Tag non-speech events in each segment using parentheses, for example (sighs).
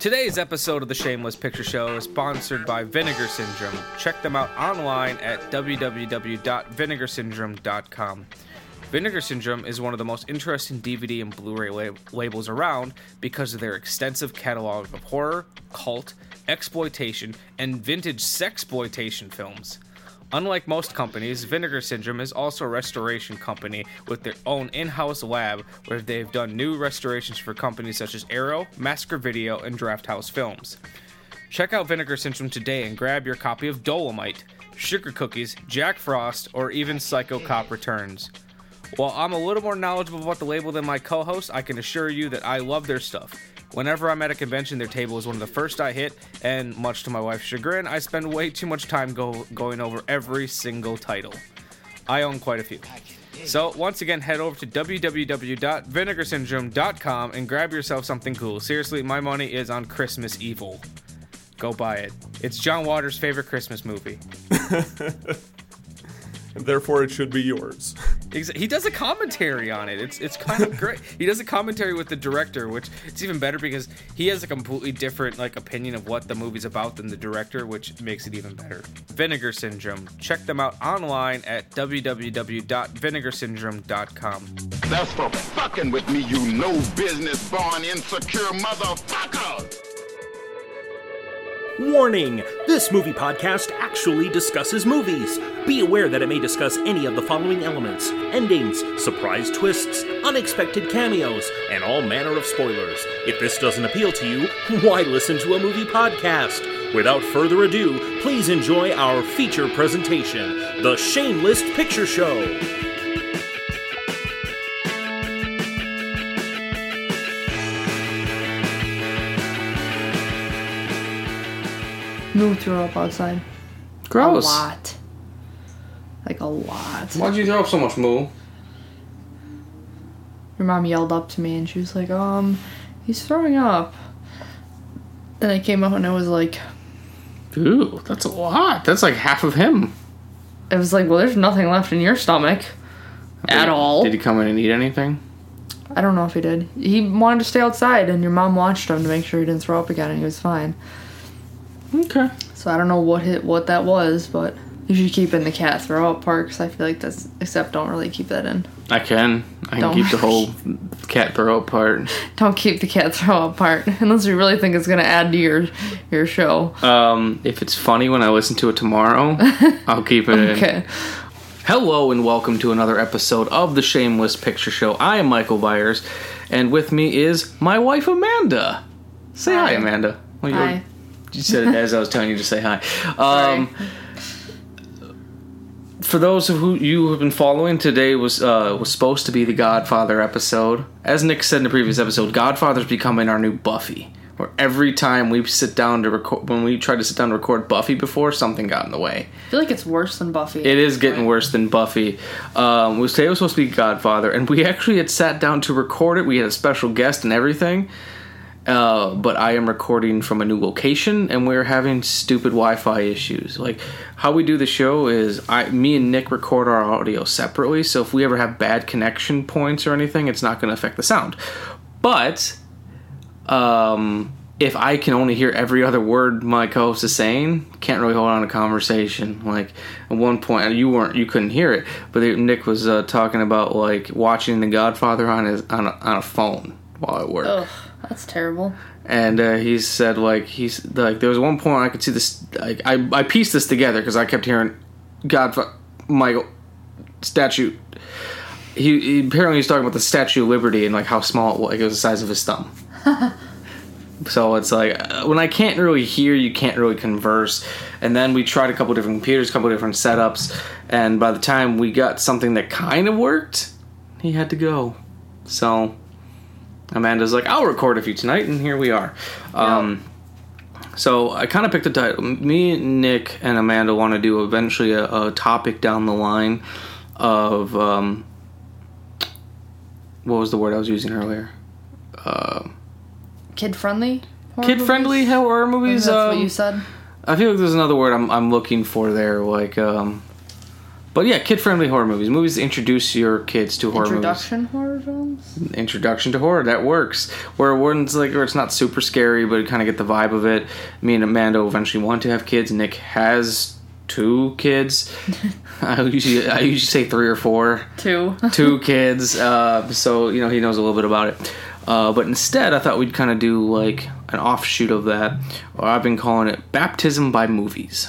Today's episode of the Shameless Picture Show is sponsored by Vinegar Syndrome. Check them out online at www.vinegarsyndrome.com. Vinegar Syndrome is one of the most interesting DVD and Blu ray lab- labels around because of their extensive catalog of horror, cult, exploitation, and vintage sexploitation films. Unlike most companies, Vinegar Syndrome is also a restoration company with their own in house lab where they've done new restorations for companies such as Arrow, Massacre Video, and Draft House Films. Check out Vinegar Syndrome today and grab your copy of Dolemite, Sugar Cookies, Jack Frost, or even Psycho Cop Returns. While I'm a little more knowledgeable about the label than my co host, I can assure you that I love their stuff. Whenever I'm at a convention, their table is one of the first I hit, and much to my wife's chagrin, I spend way too much time go- going over every single title. I own quite a few. So, once again, head over to www.vinegarsyndrome.com and grab yourself something cool. Seriously, my money is on Christmas Evil. Go buy it. It's John Waters' favorite Christmas movie. (laughs) and therefore it should be yours. He does a commentary on it. It's it's kind of great. He does a commentary with the director, which it's even better because he has a completely different like opinion of what the movie's about than the director, which makes it even better. Vinegar Syndrome. Check them out online at www.vinegarsyndrome.com. That's for fucking with me, you no business born insecure motherfucker! Warning! This movie podcast actually discusses movies. Be aware that it may discuss any of the following elements endings, surprise twists, unexpected cameos, and all manner of spoilers. If this doesn't appeal to you, (laughs) why listen to a movie podcast? Without further ado, please enjoy our feature presentation The Shameless Picture Show. Moo threw up outside. Gross. A lot. Like a lot. Why'd you throw up so much, Moo? Your mom yelled up to me and she was like, um, he's throwing up. And I came up and I was like, Ooh, that's a lot. That's like half of him. it was like, well, there's nothing left in your stomach. At all. Did he come in and eat anything? I don't know if he did. He wanted to stay outside and your mom watched him to make sure he didn't throw up again and he was fine. Okay. So I don't know what hit, what that was, but you should keep in the cat throw up part because I feel like that's, except don't really keep that in. I can. I can Don't keep the whole cat throw up part. (laughs) Don't keep the cat throw up part (laughs) unless you really think it's gonna add to your your show. Um, if it's funny when I listen to it tomorrow, (laughs) I'll keep it in. Okay. Hello and welcome to another episode of the Shameless Picture Show. I am Michael Byers, and with me is my wife Amanda. Say hi, Hi. Amanda. Well, Hi. You said it as I was telling you to say hi. Um, for those of who you have been following, today was uh, was supposed to be the Godfather episode. As Nick said in the previous episode, Godfather's becoming our new Buffy. Where every time we sit down to record, when we tried to sit down to record Buffy before, something got in the way. I feel like it's worse than Buffy. It is getting worse than Buffy. Um, today was supposed to be Godfather, and we actually had sat down to record it. We had a special guest and everything. Uh, but I am recording from a new location, and we're having stupid Wi-Fi issues. Like how we do the show is, I, me and Nick record our audio separately. So if we ever have bad connection points or anything, it's not going to affect the sound. But um, if I can only hear every other word my co-host is saying, can't really hold on a conversation. Like at one point, you weren't, you couldn't hear it, but Nick was uh, talking about like watching The Godfather on his on a, on a phone while at work, Ugh, that's terrible. and uh, he said like he's like there was one point I could see this. Like I I pieced this together because I kept hearing God, Michael statue. He, he apparently he's talking about the Statue of Liberty and like how small it was, like it was the size of his thumb. (laughs) So it's like uh, when I can't really hear, you can't really converse. And then we tried a couple different computers, a couple different setups, and by the time we got something that kind of worked, he had to go. So Amanda's like, "I'll record a few tonight," and here we are. Um, so I kind of picked a title. Me, Nick, and Amanda want to do eventually a, a topic down the line of um, what was the word I was using earlier? Kid friendly. Kid friendly horror movies. That's um, what you said. I feel like there's another word I'm I'm looking for there, like um, but yeah, kid-friendly horror movies. Movies that introduce your kids to horror movies. Introduction horror films. Introduction to horror that works. Where one's like, where it's not super scary, but kind of get the vibe of it. Me and Amanda eventually want to have kids. Nick has two kids. (laughs) I usually I usually say three or four. Two. (laughs) two kids, uh, so you know he knows a little bit about it. Uh, but instead, I thought we'd kind of do like an offshoot of that, or I've been calling it baptism by movies,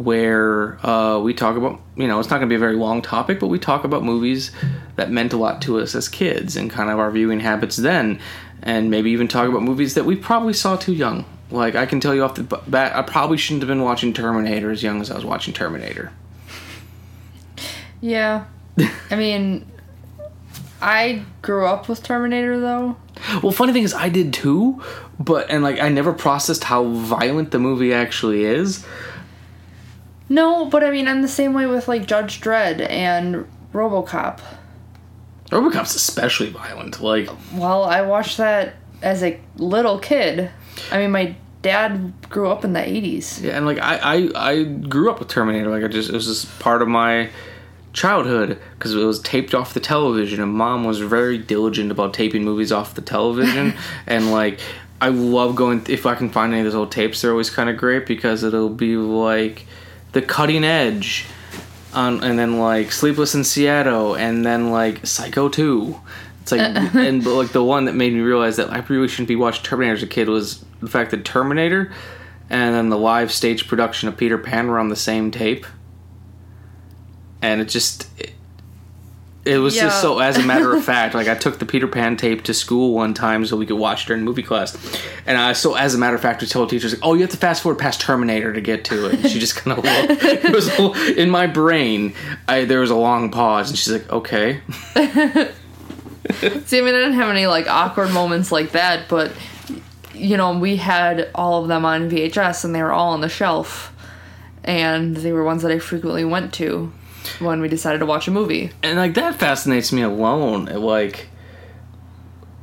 where uh, we talk about you know it's not going to be a very long topic, but we talk about movies that meant a lot to us as kids and kind of our viewing habits then, and maybe even talk about movies that we probably saw too young. Like I can tell you off the bat, I probably shouldn't have been watching Terminator as young as I was watching Terminator. Yeah. I mean, I grew up with Terminator though. Well, funny thing is, I did too, but and like I never processed how violent the movie actually is. No, but I mean, I'm the same way with like Judge Dredd and RoboCop. RoboCop's especially violent. Like, Well, I watched that as a little kid. I mean, my dad grew up in the 80s. yeah, and like I, I, I grew up with Terminator. Like I just it was just part of my childhood because it was taped off the television, and mom was very diligent about taping movies off the television, (laughs) and like. I love going if I can find any of those old tapes. They're always kind of great because it'll be like the cutting edge, on, and then like Sleepless in Seattle, and then like Psycho Two. It's like (laughs) and but like the one that made me realize that I really shouldn't be watching Terminator as a kid was the fact that Terminator, and then the live stage production of Peter Pan were on the same tape, and it just. It, it was just so, as a matter of (laughs) fact, like I took the Peter Pan tape to school one time so we could watch it during movie class, and I so as a matter of fact, we told teachers like, "Oh, you have to fast forward past Terminator to get to it." And she just kind of looked. It was in my brain. I there was a long pause, and she's like, "Okay." (laughs) See, I mean, I didn't have any like awkward moments like that, but you know, we had all of them on VHS and they were all on the shelf. And they were ones that I frequently went to when we decided to watch a movie. and like that fascinates me alone like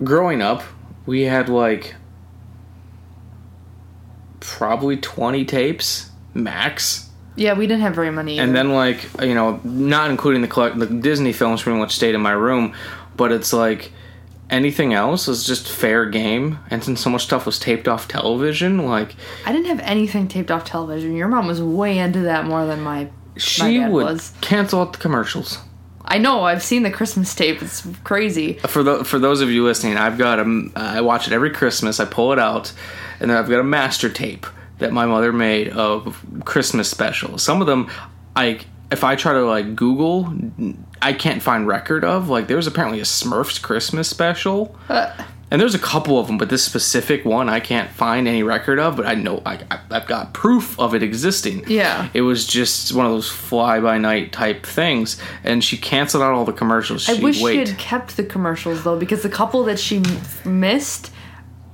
growing up we had like probably 20 tapes max Yeah, we didn't have very many. and then like you know not including the collect the disney films pretty much stayed in my room but it's like anything else was just fair game and since so much stuff was taped off television like I didn't have anything taped off television. Your mom was way into that more than my. She would was. cancel out the commercials I know. I've seen the Christmas tape. It's crazy. for the, for those of you listening, I've got a I watch it every Christmas. I pull it out, and then I've got a master tape that my mother made of Christmas specials. Some of them, I if I try to like Google, I can't find record of. Like there was apparently a Smurfs Christmas special. Uh, And there's a couple of them, but this specific one I can't find any record of. But I know I, I've got proof of it existing. Yeah. it was just one of those fly by night type things, and she canceled out all the commercials. I She'd wish wait. she had kept the commercials though, because the couple that she missed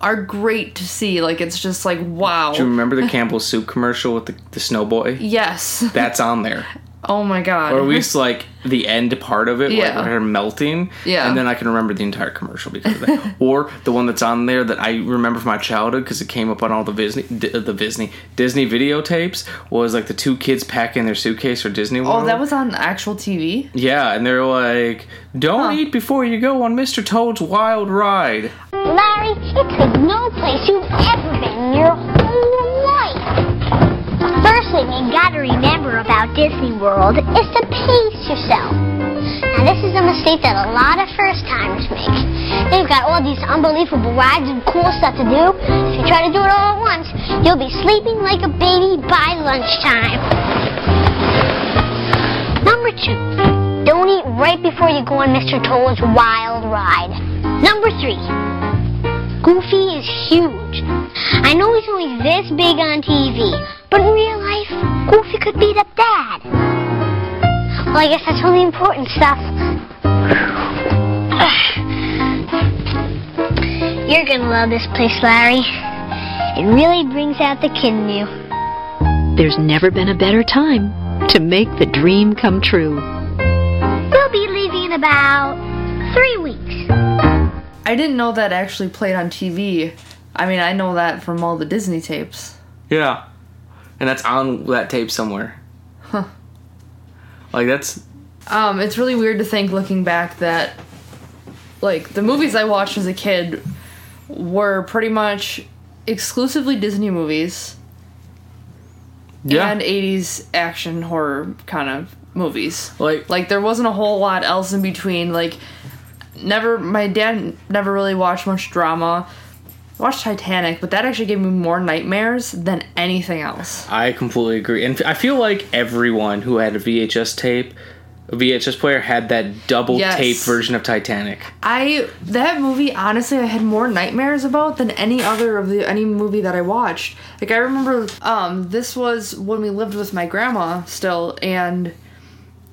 are great to see. Like it's just like wow. Do you remember the (laughs) Campbell's soup commercial with the, the snow boy? Yes. That's on there. Oh my god. Or at least (laughs) like the end part of it, like Yeah. where her melting. Yeah. And then I can remember the entire commercial because of that. (laughs) or the one that's on there that I remember from my childhood because it came up on all the Disney, D- uh, the Disney, Disney videotapes was like the two kids packing their suitcase for Disney oh, World. oh, that was on actual TV. Yeah, and they're like, don't eat before you go on Mr. Toad's Wild Ride. Larry, it's like no place you've ever been in your whole life. Thing you gotta remember about Disney World is to pace yourself. Now, this is a mistake that a lot of first timers make. They've got all these unbelievable rides and cool stuff to do. If you try to do it all at once, you'll be sleeping like a baby by lunchtime. Number two, don't eat right before you go on Mr. Toad's wild ride. Number three, Goofy is huge. I know he's only this big on TV, but in real life, Goofy could beat up Dad. Well, I guess that's all the important stuff. (sighs) You're gonna love this place, Larry. It really brings out the kid in you. There's never been a better time to make the dream come true. We'll be leaving in about three weeks. I didn't know that actually played on TV. I mean, I know that from all the Disney tapes. Yeah. And that's on that tape somewhere. Huh. Like that's Um, it's really weird to think looking back that like the movies I watched as a kid were pretty much exclusively Disney movies yeah. and 80s action horror kind of movies. like Like there wasn't a whole lot else in between. Like never my dad never really watched much drama. Watched Titanic, but that actually gave me more nightmares than anything else. I completely agree, and I feel like everyone who had a VHS tape, a VHS player, had that double Yes. tape version of Titanic. I that movie honestly I had more nightmares about than any other of the any movie that I watched. Like I remember um this was when we lived with my grandma still and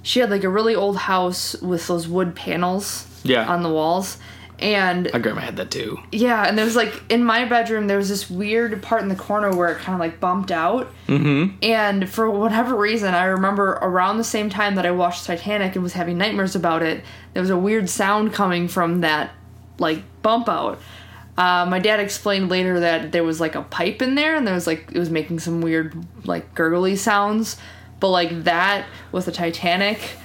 she had like a really old house with those wood panels Yeah. on the walls and My grandma had that too. yeah and there was like in my bedroom there was this weird part in the corner where it kind of like bumped out mm-hmm. and for whatever reason i remember around the same time that i watched titanic and was having nightmares about it there was a weird sound coming from that like bump out uh, my dad explained later that there was like a pipe in there and there was like it was making some weird like gurgly sounds but like that with the titanic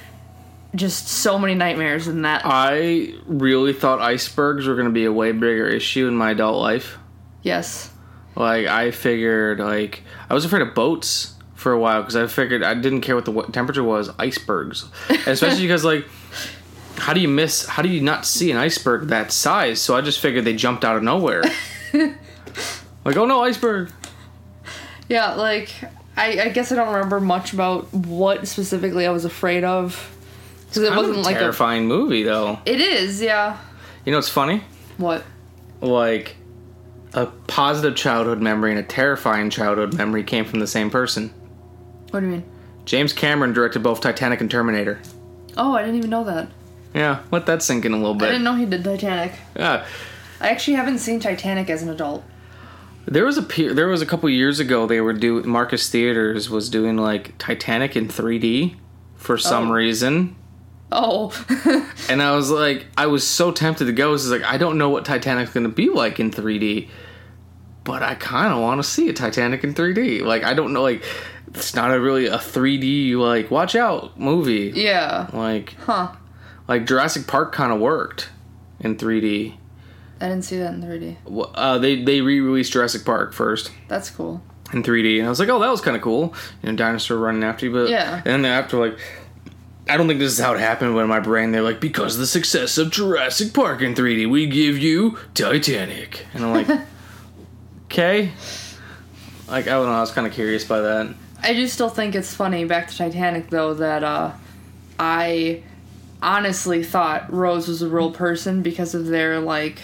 just so many nightmares in that I really thought icebergs were going to be a way bigger issue in my adult life. yes Like I figured, like I was afraid of boats for a while because I figured I didn't care what the temperature was. Icebergs, (laughs) especially because like, how do you miss? How do you not see an iceberg that size? So I just figured they jumped out of nowhere. (laughs) like, oh no, iceberg! Yeah, like I, I guess I don't remember much about what specifically I was afraid of because it wasn't like a terrifying movie though. It is, yeah. You know what's funny? What? Like, a positive childhood memory and a terrifying childhood memory came from the same person. What do you mean? James Cameron directed both Titanic and Terminator. Oh, I didn't even know that. Yeah, let that sink in a little bit. I didn't know he did Titanic. Yeah. I actually haven't seen Titanic as an adult. There was a pe- there was a couple years ago they were doing Marcus Theaters was doing like Titanic in 3D for some Oh. reason. Oh, (laughs) And I was like I was so tempted to go. It's like I don't know what Titanic's going to be like in 3D. But I kind of want to see a Titanic in 3D. Like I don't know like it's not a really a 3D like watch out movie. yeah. Like Huh. like Jurassic Park kind of worked in 3D. I didn't see that in 3D. Wh- Uh, they they re-released Jurassic Park first. That's cool. in 3D, and I was like, oh, that was kind of cool. You know, dinosaur running after you, but Yeah. And then after, like, I don't think this is how it happened. But in my brain, they're like, because of the success of Jurassic Park in 3D, we give you Titanic, and I'm like, (laughs) okay. Like I don't know, I was kind of curious by that. I do still think it's funny, back to Titanic though, that uh, I honestly thought Rose was a real person because of their like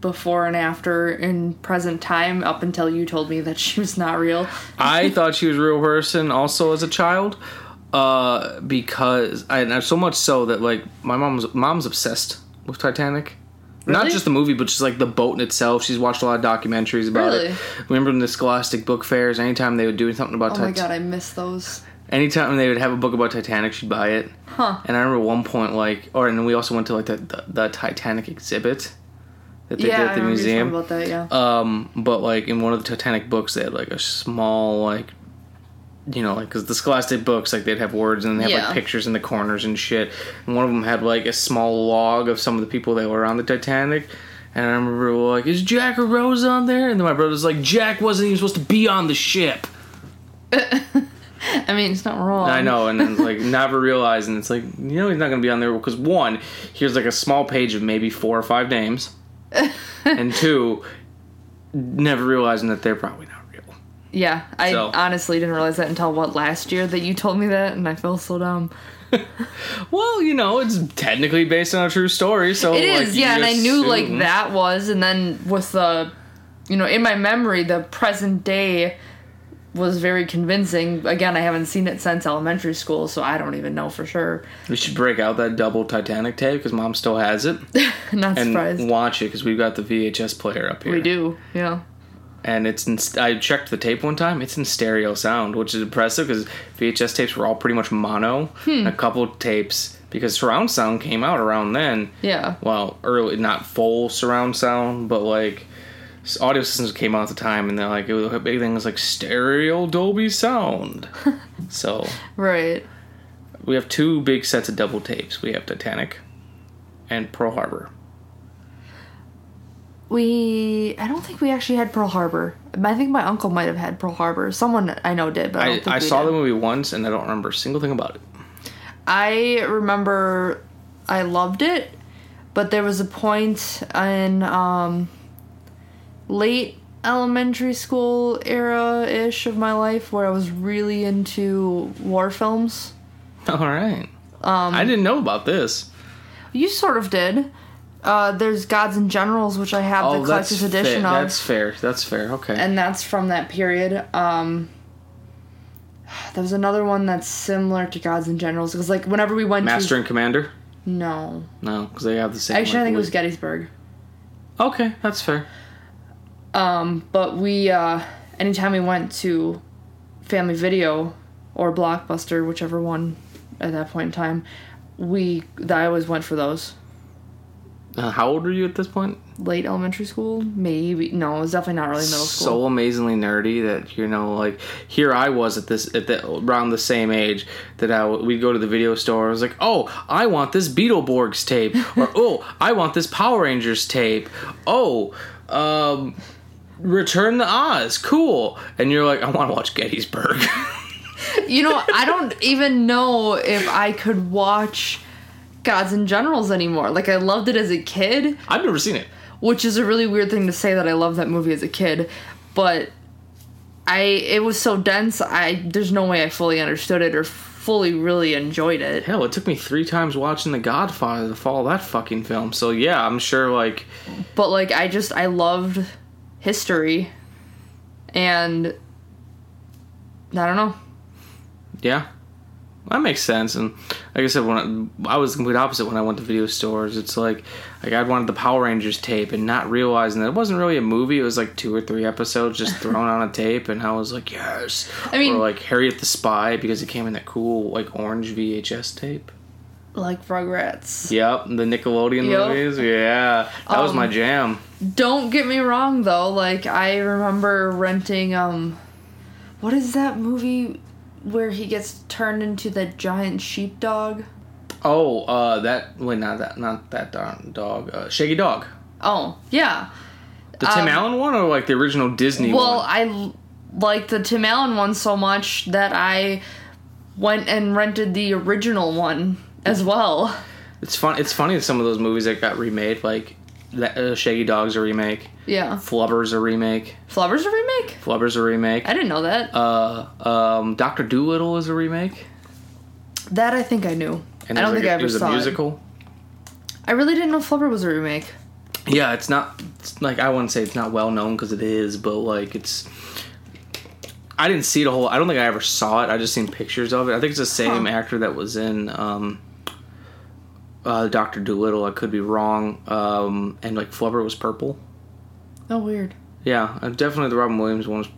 before and after in present time up until you told me that she was not real. I (laughs) thought she was a real person also as a child, uh, because I, and so much so that like my mom's mom's obsessed with Titanic. Not just the movie, but just like the boat in itself. She's watched a lot of documentaries about Really? it. Remember in the Scholastic book fairs, anytime they would do something about Titanic. Oh my god, I miss those. anytime they would have a book about Titanic, she'd buy it. Huh. And I remember one point, like, or and we also went to like the the, the Titanic exhibit that they yeah, did at the talking museum. about that. Yeah. Um, but like in one of the Titanic books, they had like a small like, you know, like because the Scholastic books like they'd have words and they have Yeah. like pictures in the corners and shit. And one of them had like a small log of some of the people that were on the Titanic. And I remember like, is Jack or Rose on there? And then my brother's like, Jack wasn't even supposed to be on the ship. (laughs) I mean, it's not wrong. I know, and then like (laughs) never realizing it's like you know he's not gonna be on there because one, here's like a small page of maybe four or five names, (laughs) and two, never realizing that they're probably. Yeah, I So- honestly didn't realize that until what last year that you told me that, and I felt so dumb. (laughs) Well, you know, it's technically based on a true story, so It like, is, yeah, and I knew like that was, and then with the, you know, in my memory, the present day was very convincing. Again, I haven't seen it since elementary school, so I don't even know for sure. We should break out that double Titanic tape because mom still has it, (laughs) Not and surprised. watch it because we've got the VHS player up here. we do, yeah. And it's in, I checked the tape one time. It's in stereo sound, which is impressive because VHS tapes were all pretty much mono. Hmm. And a couple tapes because surround sound came out around then. Yeah. Well, early, not full surround sound, but like audio systems came out at the time, and they're like it was a big thing was like stereo Dolby sound. (laughs) so Right. we have two big sets of double tapes. We have Titanic and Pearl Harbor. We, I don't think we actually had Pearl Harbor. I think my uncle might have had Pearl Harbor. Someone I know did, but I, don't I, I saw did. the movie once and I don't remember a single thing about it. I remember I loved it, but there was a point in um, late elementary school era ish of my life where I was really into war films. (laughs) All right. Um, I didn't know about this. You sort of did. Uh, there's Gods and Generals, which I have the collector's edition of. Oh, That's fair. That's fair. Okay. and that's from that period. Um, (sighs) there was another one that's similar to Gods and Generals because, like, whenever we went to Master to and Commander? no, No, because they have the same. actually, I think it was Gettysburg. Okay, that's fair. Um, but we, uh, anytime we went to Family Video or Blockbuster, whichever one at that point in time, we I always went for those. Uh, how old were you at this point? Late elementary school, maybe no, it was definitely not early middle school. so amazingly nerdy that you know like here I was at this at the around the same age that I we'd go to the video store I was like oh I want this Beetleborgs tape or (laughs) oh I want this Power Rangers tape oh um Return the Oz cool and you're like I want to watch Gettysburg (laughs) you know, I don't even know if I could watch Gods and Generals anymore. Like I loved it as a kid, I've never seen it which is a really weird thing to say that I loved that movie as a kid, but I it was so dense. I there's no way I fully understood it or fully really enjoyed it. hell it took me three times watching The Godfather to follow that fucking film so yeah I'm sure like But like I just I loved history and I don't know. Yeah, that makes sense. And like I said, when I, I was the complete opposite when I went to video stores, it's like like I'd wanted the Power Rangers tape and not realizing that it wasn't really a movie. It was like two or three episodes just (laughs) thrown on a tape, and I was like, yes. I mean- or like Harriet the Spy because it came in that cool like orange VHS tape. Like Rugrats. Yep, the Nickelodeon Yep. movies. Yeah, that was Um, my jam. Don't get me wrong though, like I remember renting um what is that movie where he gets turned into the giant sheepdog? Oh, uh, that wait, not that, not that darn dog. Uh, Shaggy Dog. Oh, yeah. The Tim Um, Allen one or like the original Disney one? Well, one? I like the Tim Allen one so much that I went and rented the original one as well. It's fun. It's funny that some of those movies that got remade, like uh, Shaggy Dog's a remake, Yeah. Flubber's a remake, Flubber's a remake? Flubber's a remake. I didn't know that. Uh, um, Doctor Doolittle is a remake. that I think I knew. And I don't think like I a- ever it was saw a musical. it. I really didn't know Flubber was a remake. Yeah, it's not it's like I wouldn't say it's not well known because it is, but like it's. I didn't see the whole. I don't think I ever saw it. I just seen pictures of it. I think it's the same Huh. actor that was in um, uh, Doctor Doolittle. I could be wrong. Um, and like Flubber was purple. Oh, weird. Yeah, uh, definitely the Robin Williams one was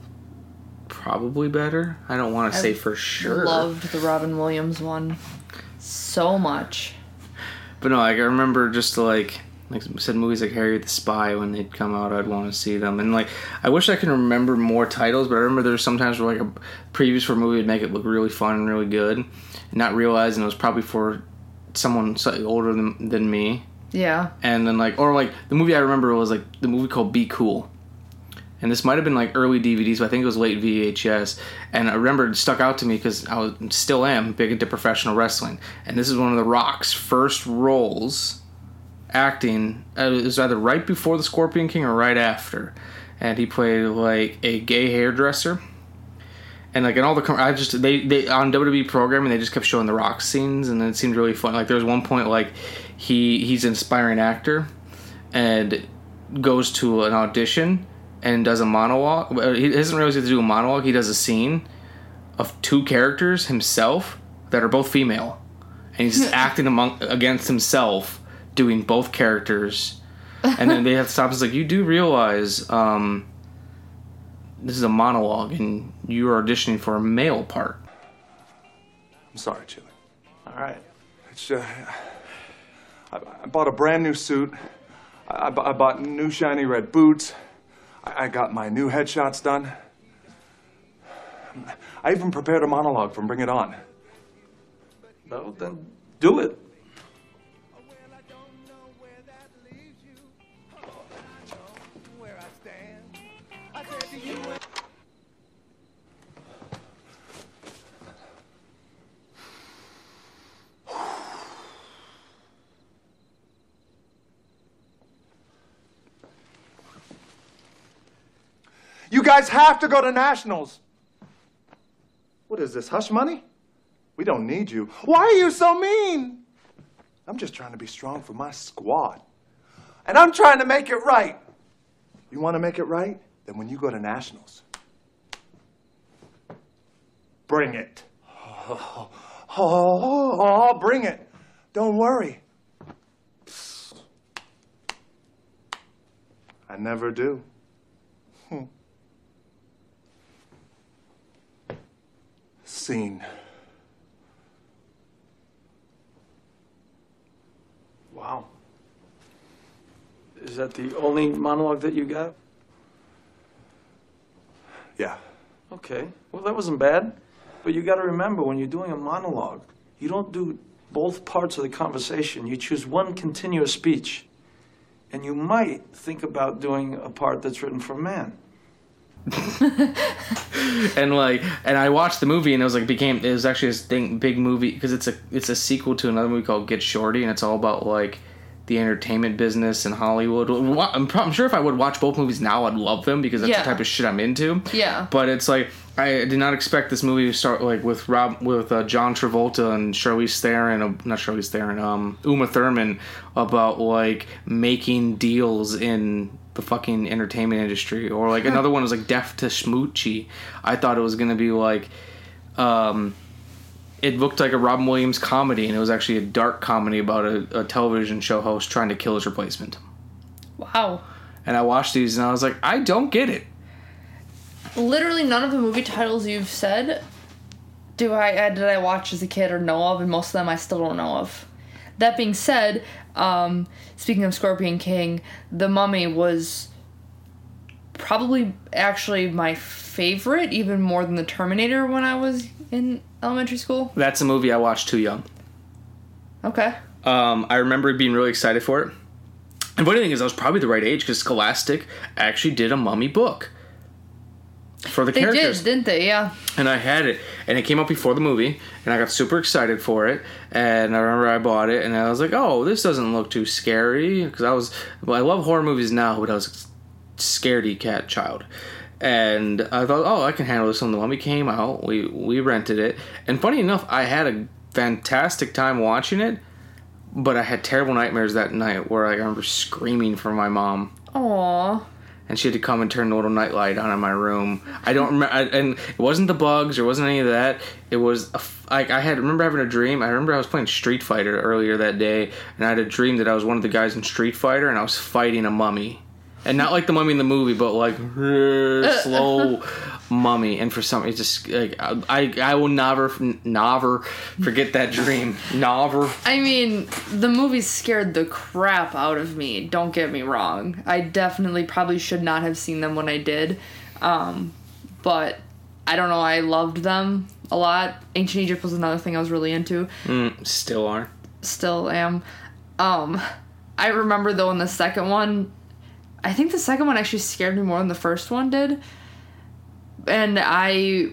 probably better. I don't want to say for sure, I Loved the Robin Williams one so much. but no, like I remember just like like said, movies like Harry the Spy when they'd come out, I'd want to see them, and like I wish I could remember more titles, but I remember there's sometimes where like a previews for a movie would make it look really fun and really good, and not realizing it was probably for someone slightly older than than me. Yeah. and then like or like the movie I remember was like the movie called Be Cool. And this might have been like early DVDs, but I think it was late VHS. And I remember it stuck out to me because I was still am big into professional wrestling. And this is one of the Rock's first roles acting. Uh, it was either right before the Scorpion King or right after. And he played like a gay hairdresser. And like in all the, com- I just they they on WWE programming they just kept showing the Rock scenes, and it seemed really fun. Like there was one point like he he's an aspiring actor, and goes to an audition and does a monologue. He doesn't realize he has to do a monologue. He does a scene of two characters himself that are both female, and he's just (laughs) acting among against himself, doing both characters. And then they have to stop. It's like you do realize um, this is a monologue, and you are auditioning for a male part. I'm sorry, Chili. All right. It's, uh, I, I bought a brand new suit. I, I, I bought new shiny red boots. I, I got my new headshots done. I even prepared a monologue from Bring It On. No, then do it. Guys have to go to nationals. What is this, hush money? We don't need you. Why are you so mean? I'm just trying to be strong for my squad. And I'm trying to make it right. You want to make it right? Then when you go to nationals, bring it. Oh, (laughs) oh, oh, bring it. Don't worry. I never do. (laughs) Scene. Wow. Is that the only monologue that you got? Yeah. Okay. Well, that wasn't bad. But you got to remember when you're doing a monologue, you don't do both parts of the conversation. You choose one continuous speech. And you might think about doing a part that's written for a man. (laughs) and like and I watched the movie and it was like became it was actually this thing big movie because it's a it's a sequel to another movie called Get Shorty and it's all about like the entertainment business in Hollywood. I'm, I'm sure if I would watch both movies now, I'd love them because that's Yeah. the type of shit I'm into. Yeah. But it's like I did not expect this movie to start like with Rob with uh, John Travolta and Charlize Theron, uh, not Charlize Theron, um, Uma Thurman about like making deals in the fucking entertainment industry, or like another one was like Death to Smoochy. I thought it was gonna be like, um, it looked like a Robin Williams comedy, and it was actually a dark comedy about a, a television show host trying to kill his replacement. Wow. And I watched these, and I was like, I don't get it. Literally none of the movie titles you've said do I uh, did I watch as a kid or know of, and most of them I still don't know of. That being said, um, speaking of Scorpion King, The Mummy was probably actually my favorite, even more than The Terminator when I was in elementary school. That's a movie I watched too young. Okay. Um, I remember being really excited for it. And funny thing is, I was probably the right age because Scholastic actually did a mummy book for the They characters. did, didn't they? Yeah. and I had it, and it came out before the movie, and I got super excited for it. And I remember I bought it, and I was like, "Oh, this doesn't look too scary," because I was, well, I love horror movies now, but I was a scaredy cat child. And I thought, "Oh, I can handle this." When the mummy came out, we we rented it, and funny enough, I had a fantastic time watching it, but I had terrible nightmares that night, where I remember screaming for my mom Aww. And she had to come and turn the little nightlight on in my room. I don't remember, I, and it wasn't the bugs, or wasn't any of that. It was like I had remember having a dream. I remember I was playing Street Fighter earlier that day, and I had a dream that I was one of the guys in Street Fighter, and I was fighting a mummy, and not like the mummy in the movie, but like slow mummy. And for some, it's just like I I will never never forget that dream. Never. I mean, the movie scared the crap out of me. Don't get me wrong. I definitely probably should not have seen them when I did. Um, but I don't know. I loved them a lot. Ancient Egypt was another thing I was really into. Mm, still are. Still am. Um, I remember though in the second one, I think the second one actually scared me more than the first one did. And I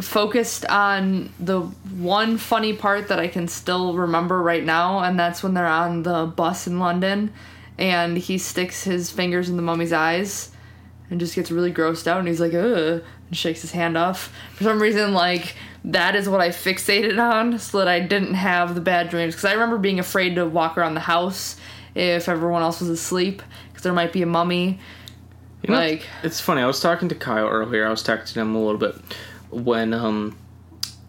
focused on the one funny part that I can still remember right now, and that's when they're on the bus in London and he sticks his fingers in the mummy's eyes and just gets really grossed out and he's like, ugh, and shakes his hand off. For some reason, like, that is what I fixated on so that I didn't have the bad dreams. Because I remember being afraid to walk around the house if everyone else was asleep there might be a mummy. You know, like, it's funny. I was talking to Kyle earlier. I was texting him a little bit when um,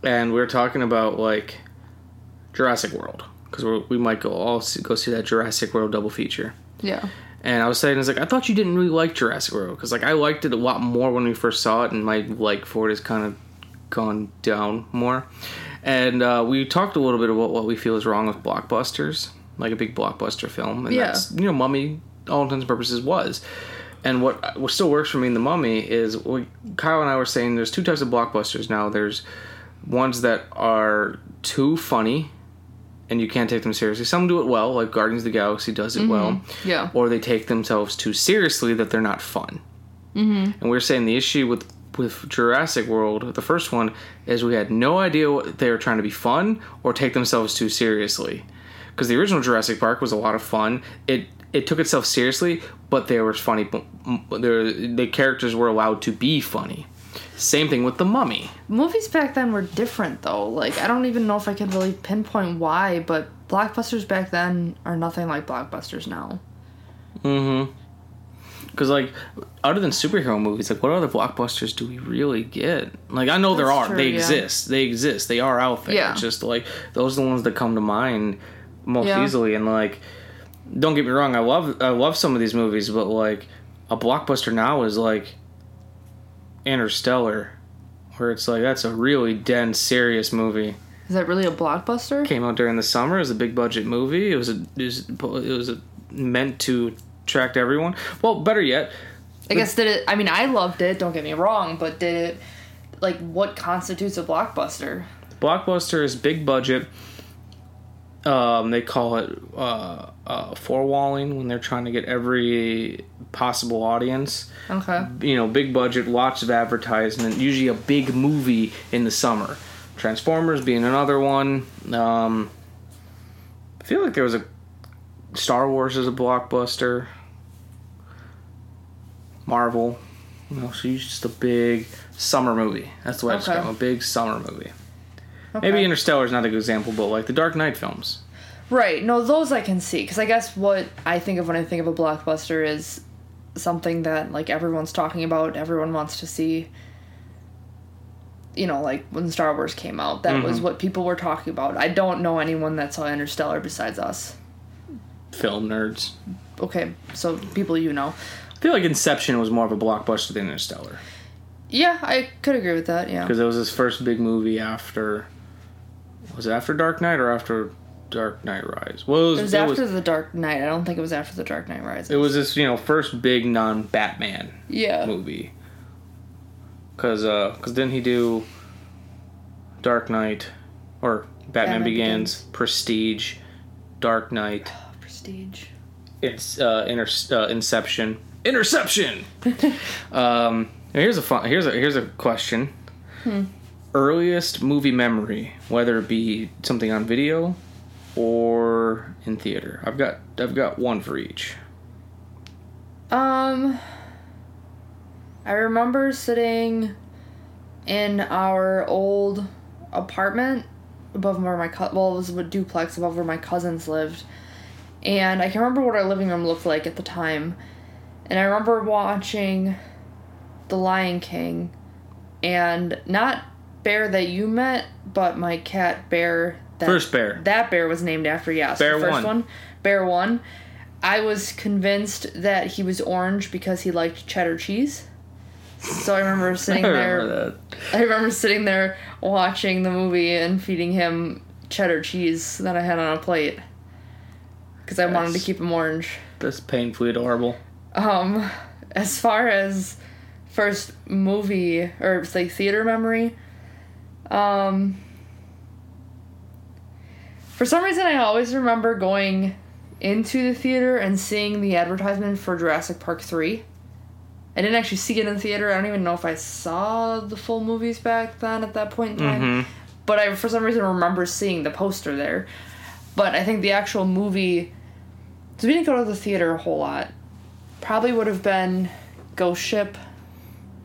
and we were talking about like Jurassic World because we might go all see, go see that Jurassic World double feature. yeah. And I was saying, I was like, I thought you didn't really like Jurassic World because like I liked it a lot more when we first saw it, and my like for it has kind of gone down more. And uh, we talked a little bit about what we feel is wrong with blockbusters, like a big blockbuster film, and Yeah. that's you know, Mummy, all intents and purposes, was. And what what still works for me in the Mummy is we, Kyle and I were saying there's two types of blockbusters now. There's ones that are too funny and you can't take them seriously. Some do it well, like Guardians of the Galaxy does it well. Mm-hmm. Yeah. Or they take themselves too seriously that they're not fun. Mm-hmm. And we're saying the issue with with Jurassic World, the first one, is we had no idea what they were trying to be fun or take themselves too seriously. Because the original Jurassic Park was a lot of fun. It it took itself seriously, but there was funny. There, the characters were allowed to be funny. Same thing with the Mummy. Movies back then were different though. Like I don't even know if I can really pinpoint why, but blockbusters back then are nothing like blockbusters now. Mm-hmm. Because like, other than superhero movies, like what other blockbusters do we really get? Like I know there are, true, they yeah. exist, they exist, they are out there. Yeah. It's just like those are the ones that come to mind most Yeah. easily. And like, don't get me wrong, I love I love some of these movies, but like a blockbuster now is like Interstellar, where it's like that's a really dense, serious movie. Is that really a blockbuster? Came out during the summer. It was a big budget movie. It was a, it was, it was a, meant to attract everyone. Well, better yet, I guess did it I mean I loved it, don't get me wrong, but did it like what constitutes a blockbuster? Blockbuster is big budget. Um, they call it uh, uh, forewalling when they're trying to get every possible audience. Okay. You know, big budget, lots of advertisement. Usually a big movie in the summer. Transformers being another one. Um, I feel like there was a Star Wars is a blockbuster. Marvel, you know, so just a big summer movie. That's the way I Okay. describe a big summer movie. Okay. Maybe Interstellar is not a good example, but like the Dark Knight films. Right. No, those I can see because I guess what I think of when I think of a blockbuster is something that like everyone's talking about, everyone wants to see. You know, like when Star Wars came out, that was mm-hmm. what people were talking about. I don't know anyone that saw Interstellar besides us. Film nerds. Okay, so people you know. I feel like Inception was more of a blockbuster than Interstellar Yeah, I could agree with that. Yeah. because it was his first big movie after. Was it after Dark Knight or after Dark Knight Rise? Well, it was. It was it after was, the Dark Knight. I don't think it was after the Dark Knight Rises. it was this, you know first big non Batman yeah. movie. Cause uh, cause then he do Dark Knight, or Batman, Batman Begins, Begins. Prestige, Dark Knight, Prestige. it's uh, inter- uh Inception, Interception. (laughs) um, here's a fun. Here's a here's a question. Earliest movie memory, whether it be something on video or in theater. I've got I've got one for each. Um, I remember sitting in our old apartment above where my co- well, it was a duplex above where my cousins lived, and I can remember what our living room looked like at the time, and I remember watching The Lion King, and not Bear that you met, but my cat Bear. That, First bear. That bear was named after yes. Bear the first one. one. Bear one. I was convinced that he was orange because he liked cheddar cheese. So I remember (laughs) I sitting there. that. I remember sitting there watching the movie and feeding him cheddar cheese that I had on a plate because I wanted to keep him orange. That's painfully adorable. Um, as far as first movie or like theater memory, um, for some reason I always remember going into the theater and seeing the advertisement for Jurassic Park three. I didn't actually see it in the theater. I don't even know if I saw the full movies back then at that point in time. But I, for some reason, remember seeing the poster there. But I think the actual movie. So we didn't go to the theater a whole lot. Probably would have been Ghost Ship.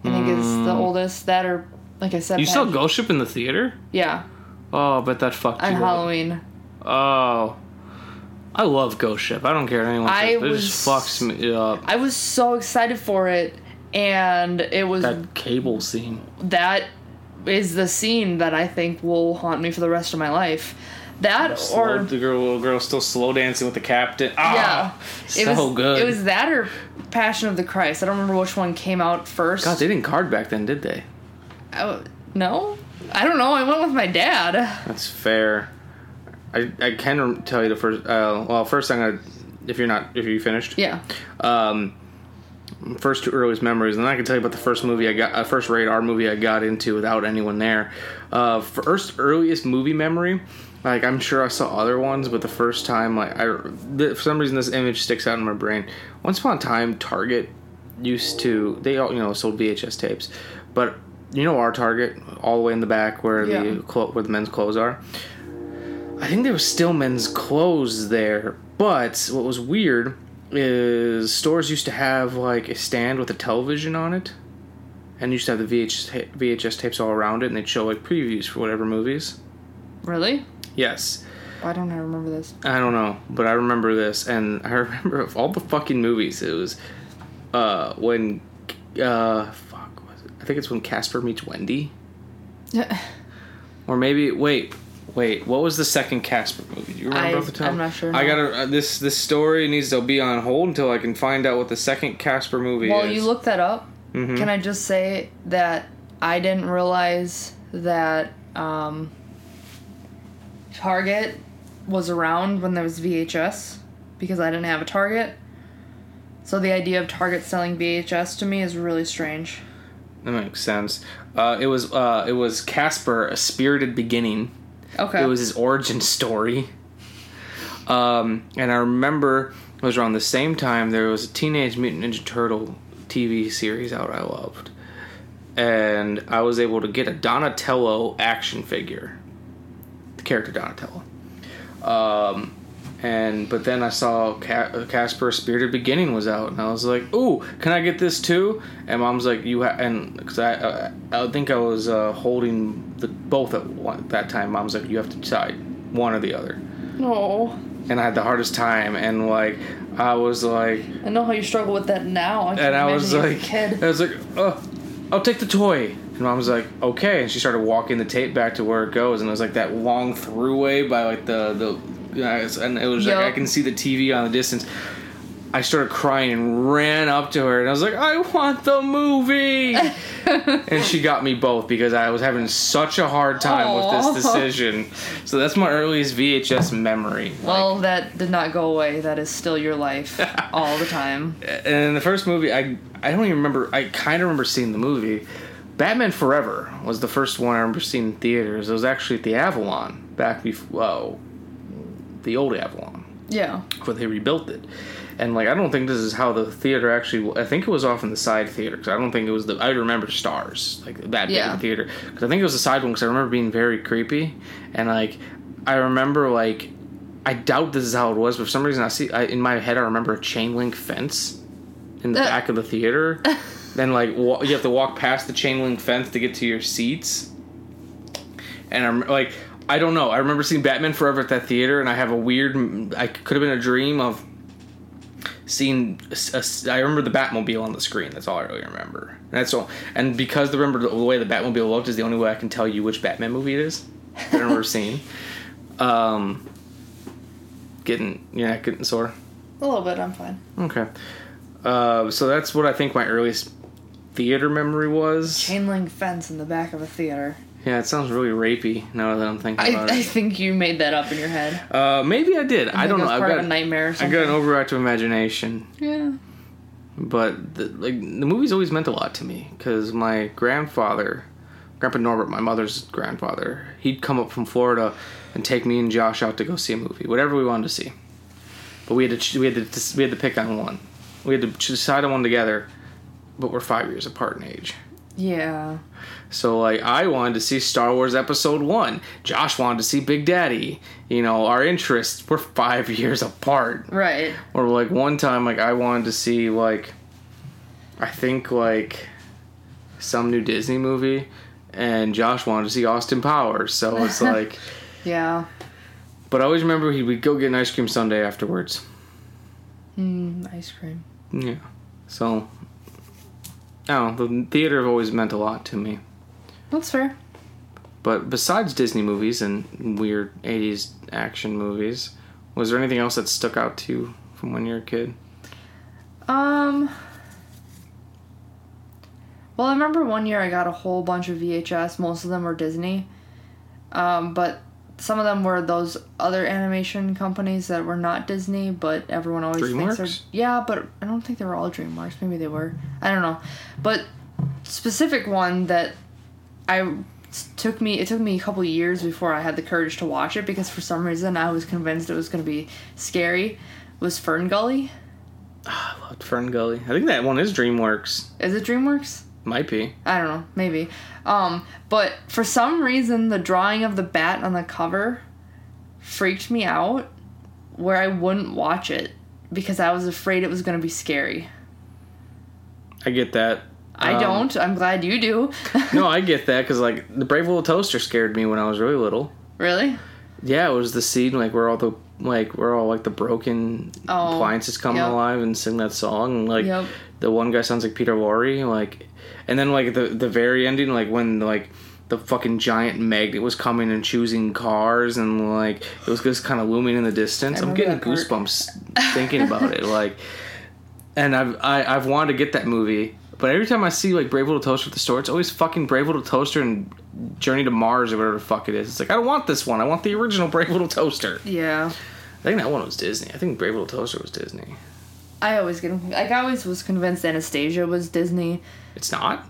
I think is the oldest. That or, like I said, You saw Ghost Ship in the theater? Yeah, Oh, but that fucked on you up. Halloween. Oh. I love Ghost Ship. I don't care what anyone I says. It just was- fucks me up. I was so excited for it, and it was That cable scene. that is the scene that I think will haunt me for the rest of my life. That Slow- or the girl, little girl still slow dancing with the captain. Ah, yeah, so it was good. It was that or Passion of the Christ. I don't remember which one came out first. God, they didn't card back then, did they? Oh, no, I don't know. I went with my dad. That's fair. I I can tell you the first. Uh, well, first I'm gonna. If you're not, if you finished. Yeah. Um, first two earliest memories, and then I can tell you about the first movie I got, uh, first radar movie I got into without anyone there. Uh, first earliest movie memory Like I'm sure I saw other ones, but the first time, like I, the, for some reason, this image sticks out in my brain. Once upon a time, Target used to they all you know sold VHS tapes, but you know our Target all the way in the back where Yeah. the clo- where the men's clothes are. I think there was still men's clothes there, but what was weird is stores used to have like a stand with a television on it, and used to have the VHS, VHS tapes all around it, and they'd show like previews for whatever movies. Really? Yes. Why don't I remember this? I don't know, but I remember this, and (laughs) I remember of all the fucking movies. It was uh when uh fuck was it? I think it's when Casper meets Wendy, or maybe wait wait what was the second Casper movie? Do you remember I- off the top? I'm not sure, I no. gotta uh, this this story needs to be on hold until I can find out what the second Casper movie While is. Well, you look that up, Mhm. can I just say that I didn't realize that um, Target was around when there was VHS because I didn't have a Target. So the idea of Target selling VHS to me is really strange. That makes sense. Uh, it was uh, it was Casper: A Spirited Beginning. Okay. It was his origin story. Um, and I remember it was around the same time there was a Teenage Mutant Ninja Turtle TV series out I loved, and I was able to get a Donatello action figure, the character Donatello. Um, and but then I saw Ca- Casper: Spirited Beginning was out, and I was like, "Ooh, can I get this too?" And Mom's like, "You ha-, and because I, uh, I think I was uh, holding the both at one, that time. Mom's like, "You have to decide one or the other," No. and I had the hardest time, and like I was like, I know how you struggle with that now. I and I was like, kid. I was like, "Oh, I'll take the toy." And mom was like, "Okay," and she started walking the tape back to where it goes, and it was like that long throughway by like the the, and it was like I can see the TV on the distance. I started crying and ran up to her, and I was like, "I want the movie!" (laughs) and she got me both because I was having such a hard time Aw. with this decision. So that's my earliest VHS memory. Well, that did not go away. That is still your life (laughs) all the time. And in the first movie, I I don't even remember. I kind of remember seeing the movie. Batman Forever was the first one I remember seeing in theaters. It was actually at the Avalon back before, oh, the old Avalon Yeah. before they rebuilt it. And like, I don't think this is how the theater actually. I think it was off in the side theater because I don't think it was the. I remember stars like that big Yeah. theater because I think it was the side one because I remember being very creepy and like I remember like I doubt this is how it was, but for some reason I see I, in my head I remember a chain link fence in the Uh. back of the theater. (laughs) then like wa- you have to walk past the chain link fence to get to your seats. And I'm like, I don't know. I remember seeing Batman Forever at that theater, and I have a weird. I could have been a dream of seeing. a s- I remember the Batmobile on the screen. That's all I really remember. And that's all. And because the remember the way the Batmobile looked is the only way I can tell you which Batman movie it is. I remember (laughs) seeing. Um, getting yeah, getting sore. A little bit, I'm fine. Okay. Uh, so that's what I think my earliest theater memory was. Chain link fence in the back of a theater. Yeah, it sounds really rapey now that I'm thinking I, about I think you made that up in your head. Uh, maybe I did. I, don't know. was I've part of got a nightmare I got an overactive imagination, Yeah. but the, like the movies always meant a lot to me because my grandfather, Grandpa Norbert, my mother's grandfather, he'd come up from Florida and take me and Josh out to go see a movie, whatever we wanted to see. But we had to we had to we had to pick on one. We had to decide on one together, but we're five years apart in age. Yeah. So like I wanted to see Star Wars Episode One. Josh wanted to see Big Daddy. You know, our interests were (laughs) five years apart. Right. Or like one time, like I wanted to see like, I think like, some new Disney movie, and Josh wanted to see Austin Powers. So it's (laughs) like, Yeah. but I always remember he would go get an ice cream sundae afterwards. Mm, ice cream. Yeah. So, I don't know. The theater always meant a lot to me. That's fair. But besides Disney movies and weird 80s action movies, was there anything else that stuck out to you from when you were a kid? Um. Well, I remember one year I got a whole bunch of VHS. Most of them were Disney. Um, but some of them were those other animation companies that were not Disney, but everyone always thinks they're. DreamWorks? Yeah, but I don't think they were all DreamWorks. Maybe they were. I don't know. But specific one that I took me it took me a couple years before I had the courage to watch it because for some reason I was convinced it was going to be scary. Was Fern Gully? Ah, I loved Fern Gully. I think that one is DreamWorks. Is it DreamWorks? Might be. I don't know, maybe. Um, but for some reason, the drawing of the bat on the cover freaked me out, where I wouldn't watch it because I was afraid it was going to be scary. I get that. I Um, don't. I'm glad you do. (laughs) no, I get that because like the Brave Little Toaster scared me when I was really little. really? Yeah, it was the scene like where all the like where all like the broken Oh, appliances coming yep. alive and sing that song. And, like Yep. the one guy sounds like Peter Lorre. Like, and then like the the very ending, like when like the fucking giant magnet was coming and choosing cars, and like it was just kind of looming in the distance. I I'm getting goosebumps thinking about it. Like, and I've I, I've wanted to get that movie. But every time I see like Brave Little Toaster at the store, it's always fucking Brave Little Toaster and Journey to Mars or whatever the fuck it is. It's like I don't want this one. I want the original Brave Little Toaster. Yeah. I think that one was Disney. I think Brave Little Toaster was Disney. I always get like I always was convinced Anastasia was Disney. It's not.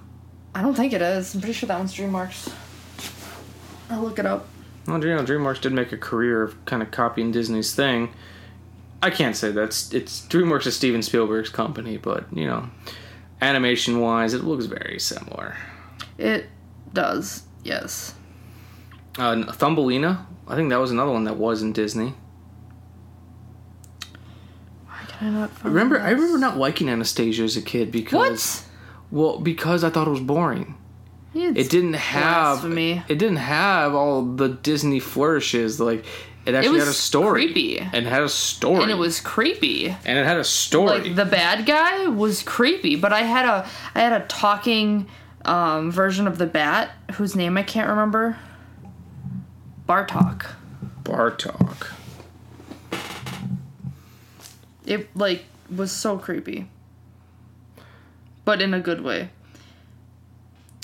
I don't think it is. I'm pretty sure that one's DreamWorks. I'll look it up. Well, you know, DreamWorks did make a career of kind of copying Disney's thing. I can't say that's it's DreamWorks is Steven Spielberg's company, but you know, animation wise, it looks very similar. It does. Yes. Uh, Thumbelina, I think that was another one that was in Disney. Why can I remember, I remember not liking Anastasia as a kid because What? well, because I thought it was boring. It's It didn't have blasphemy. it didn't have all the Disney flourishes like it actually was had a story creepy. and it had a story and it was creepy. and it had a story. Like the bad guy was creepy, but I had a I had a talking um, version of the bat whose name I can't remember. Bartok. Bartok. It like was so creepy, but in a good way.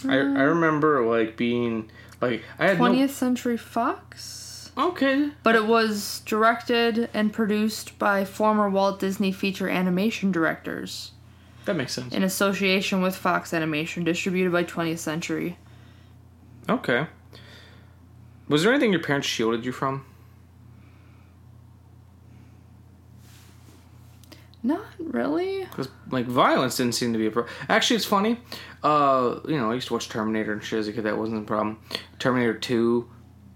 I, I uh, remember like being like I had 20th Century Fox. okay But it was directed and produced by former Walt Disney feature animation directors that makes sense in association with Fox Animation, distributed by 20th Century. okay. Was there anything your parents shielded you from? Not really. Because like violence didn't seem to be a problem. Actually, it's funny. Uh, you know, I used to watch Terminator and shit as a kid. That wasn't a problem. Terminator Two,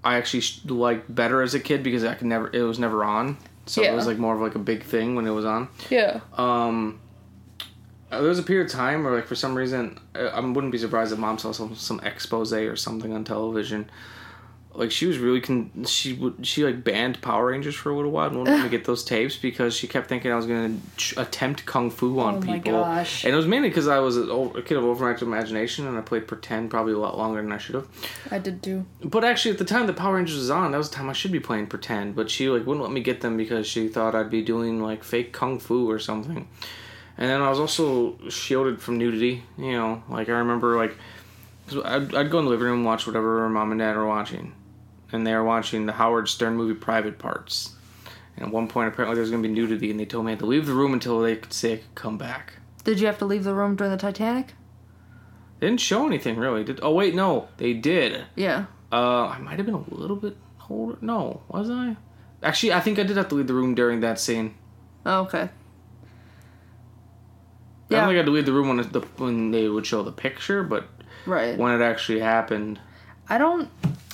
I actually liked better as a kid because I could never. It was never on, so it was like more of like a big thing when it was on. Yeah. Um, uh, there was a period of time where, like, for some reason, I, I wouldn't be surprised if mom saw some some expose or something on television. Like she was really con- she would she like banned Power Rangers for a little while and wouldn't let me get those tapes because she kept thinking I was gonna ch- attempt kung fu oh on Oh my people. gosh. And it was mainly because I was a kid of overactive imagination and I played pretend probably a lot longer than I should have. I did too. But actually, at the time the Power Rangers was on, that was the time I should be playing pretend. But she like wouldn't let me get them because she thought I'd be doing like fake kung fu or something. And then I was also shielded from nudity. You know, like I remember like. I'd, I'd go in the living room and watch whatever mom and dad were watching, and they were watching the Howard Stern movie Private Parts. And at one point, apparently there was gonna be nudity, and they told me I had to leave the room until they could say I could come back. Did you have to leave the room during the Titanic? They didn't show anything really. Did oh wait no they did. Yeah. Uh, I might have been a little bit older. No, was I? Actually, I think I did have to leave the room during that scene. Oh, okay. I don't Yeah. think I had to leave the room when the when they would show the picture, but Right. when it actually happened, I don't.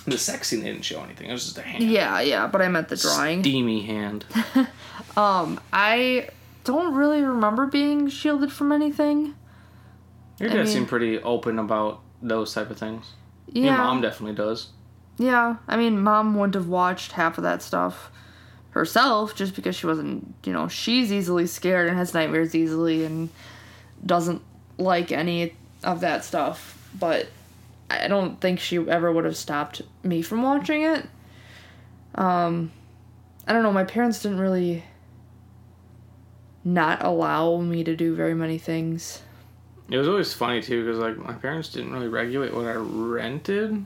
The sex scene they didn't show anything. It was just a hand, Yeah, yeah, but I meant the drawing. steamy hand. (laughs) um, I don't really remember being shielded from anything. Your I dad mean- seemed pretty open about those type of things. Yeah. Your mom definitely does. Yeah, I mean, mom wouldn't have watched half of that stuff herself just because she wasn't, you know, she's easily scared and has nightmares easily and doesn't like any of that stuff. But I don't think she ever would have stopped me from watching it. Um, I don't know, my parents didn't really not allow me to do very many things. It was always funny too because like my parents didn't really regulate what I rented.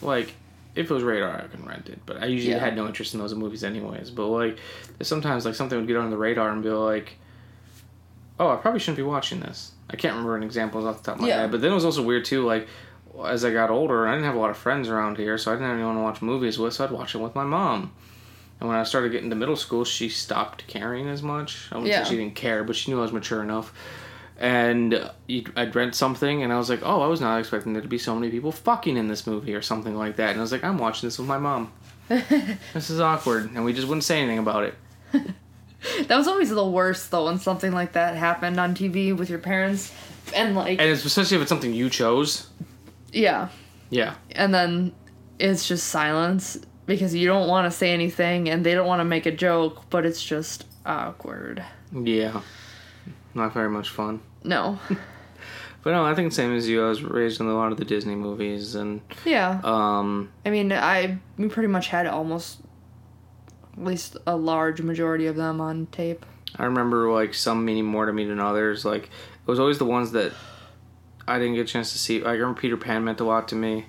Like if it was radar, I can rent it, but I usually Yeah. had no interest in those movies anyways. But like sometimes like something would get on the radar and be like, oh, I probably shouldn't be watching this. I can't remember an example off the top of my Yeah. head, but then it was also weird too. Like as I got older, I didn't have a lot of friends around here, so I didn't have anyone to watch movies with, so I'd watch them with my mom. And when I started getting to middle school, she stopped caring as much. I wouldn't Yeah. say she didn't care, but she knew I was mature enough. And I'd rent something, and I was like, oh, I was not expecting there to be so many people fucking in this movie or something like that. And I was like, I'm watching this with my mom. (laughs) this is awkward. And we just wouldn't say anything about it. (laughs) That was always the worst though when something like that happened on TV with your parents, and like And especially if it's something you chose. Yeah, Yeah. and then it's just silence because you don't want to say anything and they don't want to make a joke, but it's just awkward. Yeah. Not very much fun. No. (laughs) (laughs) But no, I think same as you. I was raised in a lot of the Disney movies, and Yeah. um, I mean, I we pretty much had almost at least a large majority of them on tape. I remember like some meaning more to me than others. Like it was always the ones that I didn't get a chance to see. I remember Peter Pan meant a lot to me.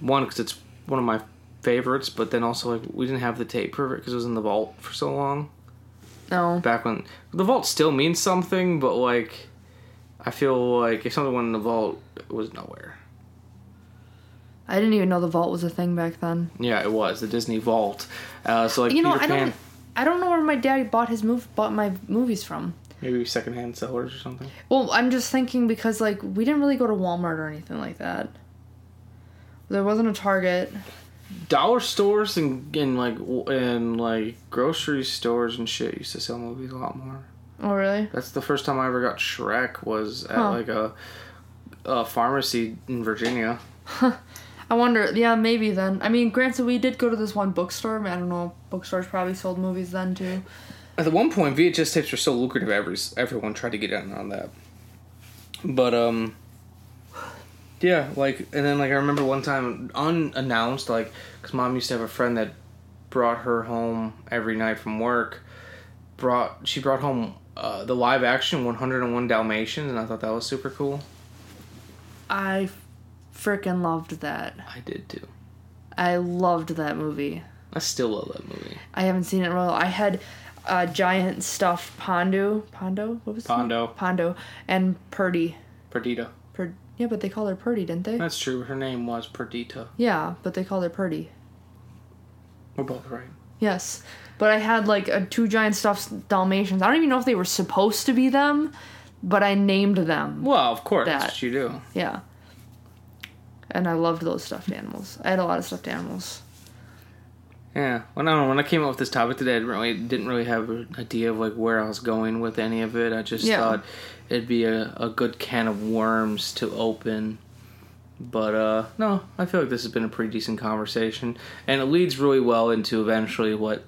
One because it's one of my favorites, but then also like we didn't have the tape for it because it was in the vault for so long. No. Back when the vault still means something, but like I feel like if something went in the vault, it was nowhere. I didn't even know the vault was a thing back then. Yeah, it was the Disney Vault. Uh, so like you know, Peter I Pan, don't I don't know where my dad bought his move bought my movies from. Maybe secondhand sellers or something. Well, I'm just thinking because like we didn't really go to Walmart or anything like that. There wasn't a Target. dollar stores and, and like and like grocery stores and shit used to sell movies a lot more. Oh really? That's the first time I ever got Shrek was at Huh. like a, a pharmacy in Virginia. I wonder. Yeah, maybe then. I mean, granted, we did go to this one bookstore. I don't know. Bookstores probably sold movies then too. At the one point, VHS tapes were so lucrative, every everyone tried to get in on that. But um, yeah, like and then like I remember one time unannounced, like because mom used to have a friend that brought her home every night from work. Brought she brought home uh, the live action 101 Dalmatians, and I thought that was super cool. I freaking loved that. I did too. I loved that movie. I still love that movie. I haven't seen it in a while. I had a giant stuffed Pondo. Pondo? What was? Pondo. Pondo. And Purdy. Perdita. Per- yeah, but they called her Purdy, didn't they? That's true. Her name was Perdita. Yeah, but they called her Purdy. We're both right. Yes. But I had like a, two giant stuffed Dalmatians. I don't even know if they were supposed to be them, but I named them. Well, of course, That. that's what you do. Yeah. And I loved those stuffed animals. I had a lot of stuffed animals. Yeah. Well, I. When I came up with this topic today, I didn't really, didn't really have an idea of like where I was going with any of it. I just Yeah. thought it'd be a, a good can of worms to open. But uh no, I feel like this has been a pretty decent conversation, and it leads really well into eventually what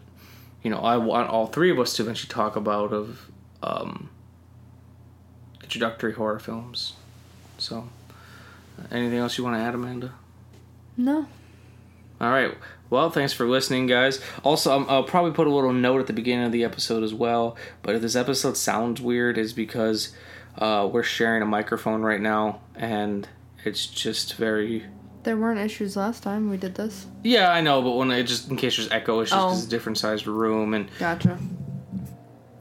you know I want all three of us to eventually talk about of um, introductory horror films. So, anything else you want to add, Amanda? No. All right. Well, thanks for listening, guys. Also, um, I'll probably put a little note at the beginning of the episode as well. But if this episode sounds weird, is because uh, we're sharing a microphone right now, and it's just very. There weren't issues last time we did this. Yeah, I know, but when it just in case there's echo issues, because Oh. it's a different sized room, and Gotcha.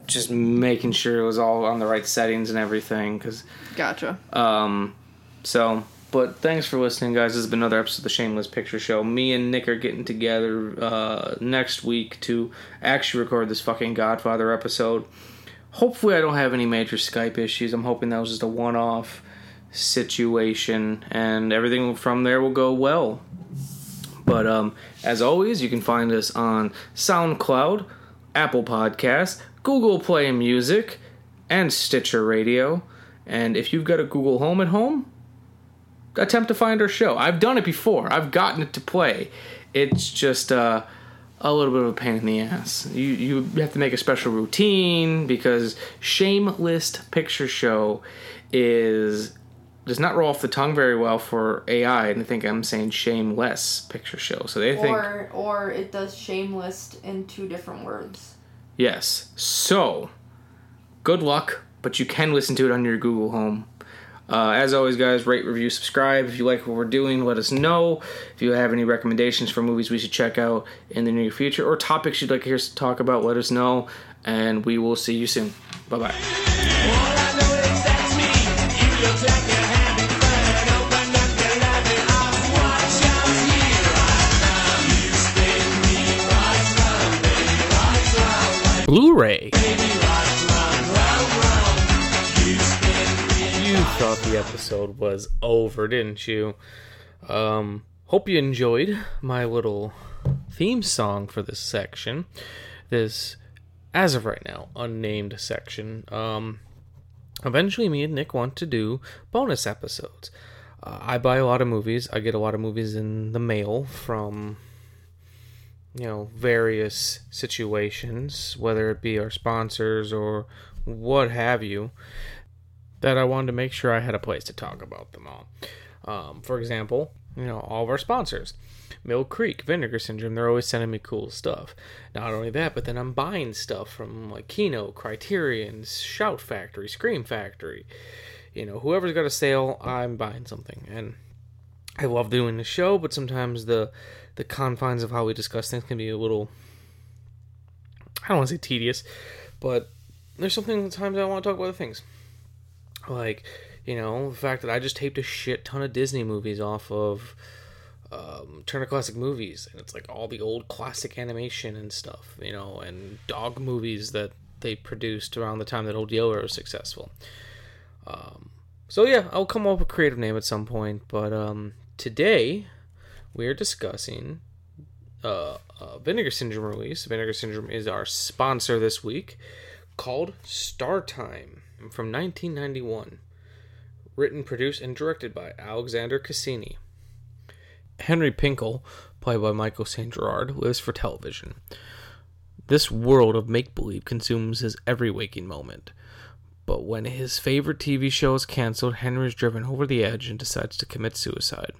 just making sure it was all on the right settings and everything, because Gotcha. Um, so, but thanks for listening, guys. This has been another episode of the Shameless Picture Show. Me and Nick are getting together uh, next week to actually record this fucking Godfather episode. Hopefully, I don't have any major Skype issues. I'm hoping that was just a one off situation, and everything from there will go well. But um, as always, you can find us on SoundCloud, Apple Podcasts, Google Play Music, and Stitcher Radio. And if you've got a Google Home at home, attempt to find our show. I've done it before. I've gotten it to play. It's just uh, a little bit of a pain in the ass. You you have to make a special routine because Shameless Picture Show is does not roll off the tongue very well for AI, and I think I'm saying shameless picture show. So they think Or or it does shameless in two different words. Yes. So, good luck, but you can listen to it on your Google Home. Uh, as always, guys, rate, review, subscribe. If you like what we're doing, let us know. If you have any recommendations for movies we should check out in the near future or topics you'd like to hear us talk about, let us know. And we will see you soon. Bye bye. Blu-ray. Episode was over, didn't you? Um, hope you enjoyed my little theme song for this section. This, as of right now, unnamed section. Um, eventually, me and Nick want to do bonus episodes. Uh, I buy a lot of movies. I get a lot of movies in the mail from you know various situations whether it be our sponsors or what have you that i wanted to make sure i had a place to talk about them all. Um, for example you know all of our sponsors. Mill creek vinegar syndrome they're always sending me cool stuff. Not only that but then i'm buying stuff from like kino criterion shout factory scream factory. You know whoever's got a sale i'm buying something. And i love doing the show but sometimes the the confines of how we discuss things can be a little I don't want to say tedious, but there's something times I want to talk about other things. Like, you know, the fact that I just taped a shit ton of Disney movies off of um, Turner Classic Movies, and it's like all the old classic animation and stuff, you know, and dog movies that they produced around the time that Old Yeller was successful. Um, so yeah, I'll come up with a creative name at some point, but um, today we are discussing uh, uh, Vinegar Syndrome release. Vinegar Syndrome is our sponsor this week, called Star Time from 1991. Written, produced, and directed by Alexander Cassini. Henry Pinkle, played by Michael St. Gerard, lives for television. This world of make believe consumes his every waking moment. But when his favorite TV show is canceled, Henry is driven over the edge and decides to commit suicide.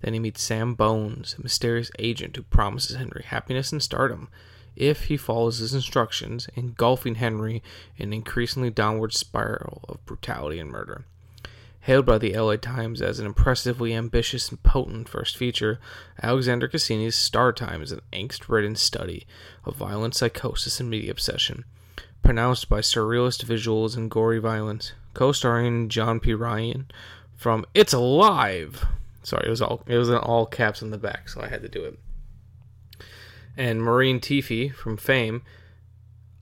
Then he meets Sam Bones, a mysterious agent who promises Henry happiness and stardom if he follows his instructions, engulfing Henry in an increasingly downward spiral of brutality and murder. Hailed by the LA Times as an impressively ambitious and potent first feature, Alexander Cassini's Star Time is an angst ridden study of violent psychosis and media obsession, pronounced by surrealist visuals and gory violence. Co starring John P. Ryan from It's Alive! Sorry, it was all it was in all caps in the back, so I had to do it. And Maureen Teefy from Fame,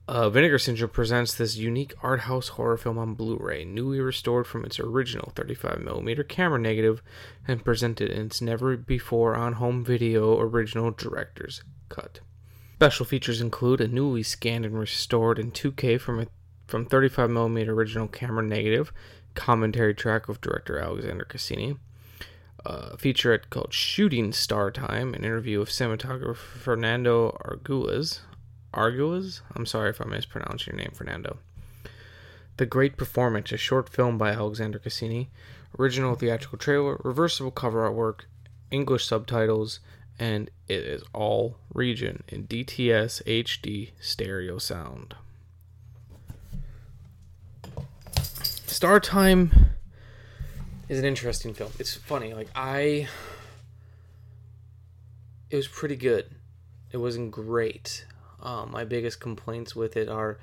uh, Vinegar Syndrome presents this unique art house horror film on Blu-ray, newly restored from its original 35mm camera negative, and presented in its never before on home video original director's cut. Special features include a newly scanned and restored in 2K from a from 35mm original camera negative, commentary track of director Alexander Cassini, Uh, a featurette called Shooting Star Time, an interview of cinematographer Fernando Arguez. Arguez? I'm sorry if I mispronounced your name, Fernando. The Great Performance, a short film by Alexander Cassini, original theatrical trailer, reversible cover artwork, English subtitles, and it is all region in DTS HD stereo sound. Star Time is an interesting film. It's funny. Like I, it was pretty good. It wasn't great. Um, my biggest complaints with it are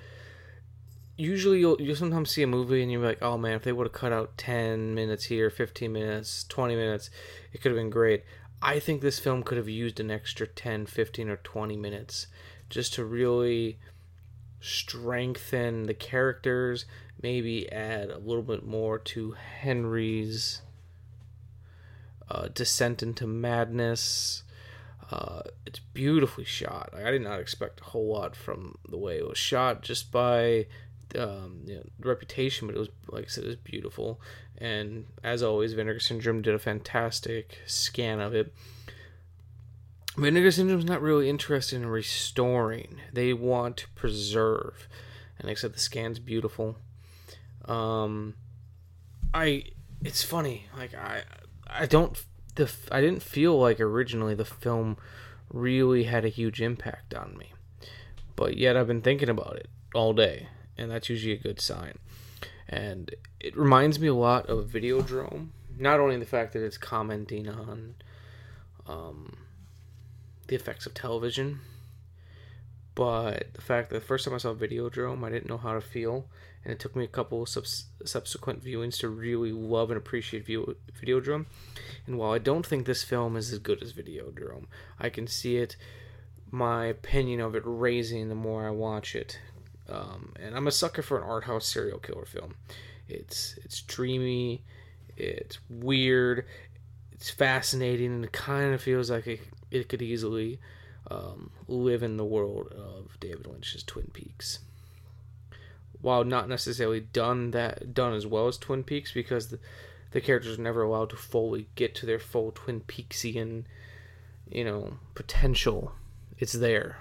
usually you'll you sometimes see a movie and you're like, oh man, if they would have cut out ten minutes here, fifteen minutes, twenty minutes, it could have been great. I think this film could have used an extra 10, 15, or 20 minutes just to really strengthen the characters, maybe add a little bit more to Henry's uh, descent into madness. Uh, it's beautifully shot. I did not expect a whole lot from the way it was shot, just by um, you know, reputation. But it was, like I said, it was beautiful. And as always, Vinegar Syndrome did a fantastic scan of it. Vinegar Syndrome's not really interested in restoring. They want to preserve. And except the scan's beautiful. Um I it's funny. Like I I don't the I didn't feel like originally the film really had a huge impact on me. But yet I've been thinking about it all day, and that's usually a good sign. And it reminds me a lot of Videodrome. Not only the fact that it's commenting on um, the effects of television, but the fact that the first time I saw Videodrome, I didn't know how to feel, and it took me a couple of subs- subsequent viewings to really love and appreciate view- Videodrome. And while I don't think this film is as good as Videodrome, I can see it, my opinion of it raising the more I watch it. Um, and I'm a sucker for an art house serial killer film. It's it's dreamy, it's weird, it's fascinating, and it kind of feels like it, it could easily um, live in the world of David Lynch's Twin Peaks. While not necessarily done that done as well as Twin Peaks, because the, the characters are never allowed to fully get to their full Twin Peaksian, you know, potential. It's there,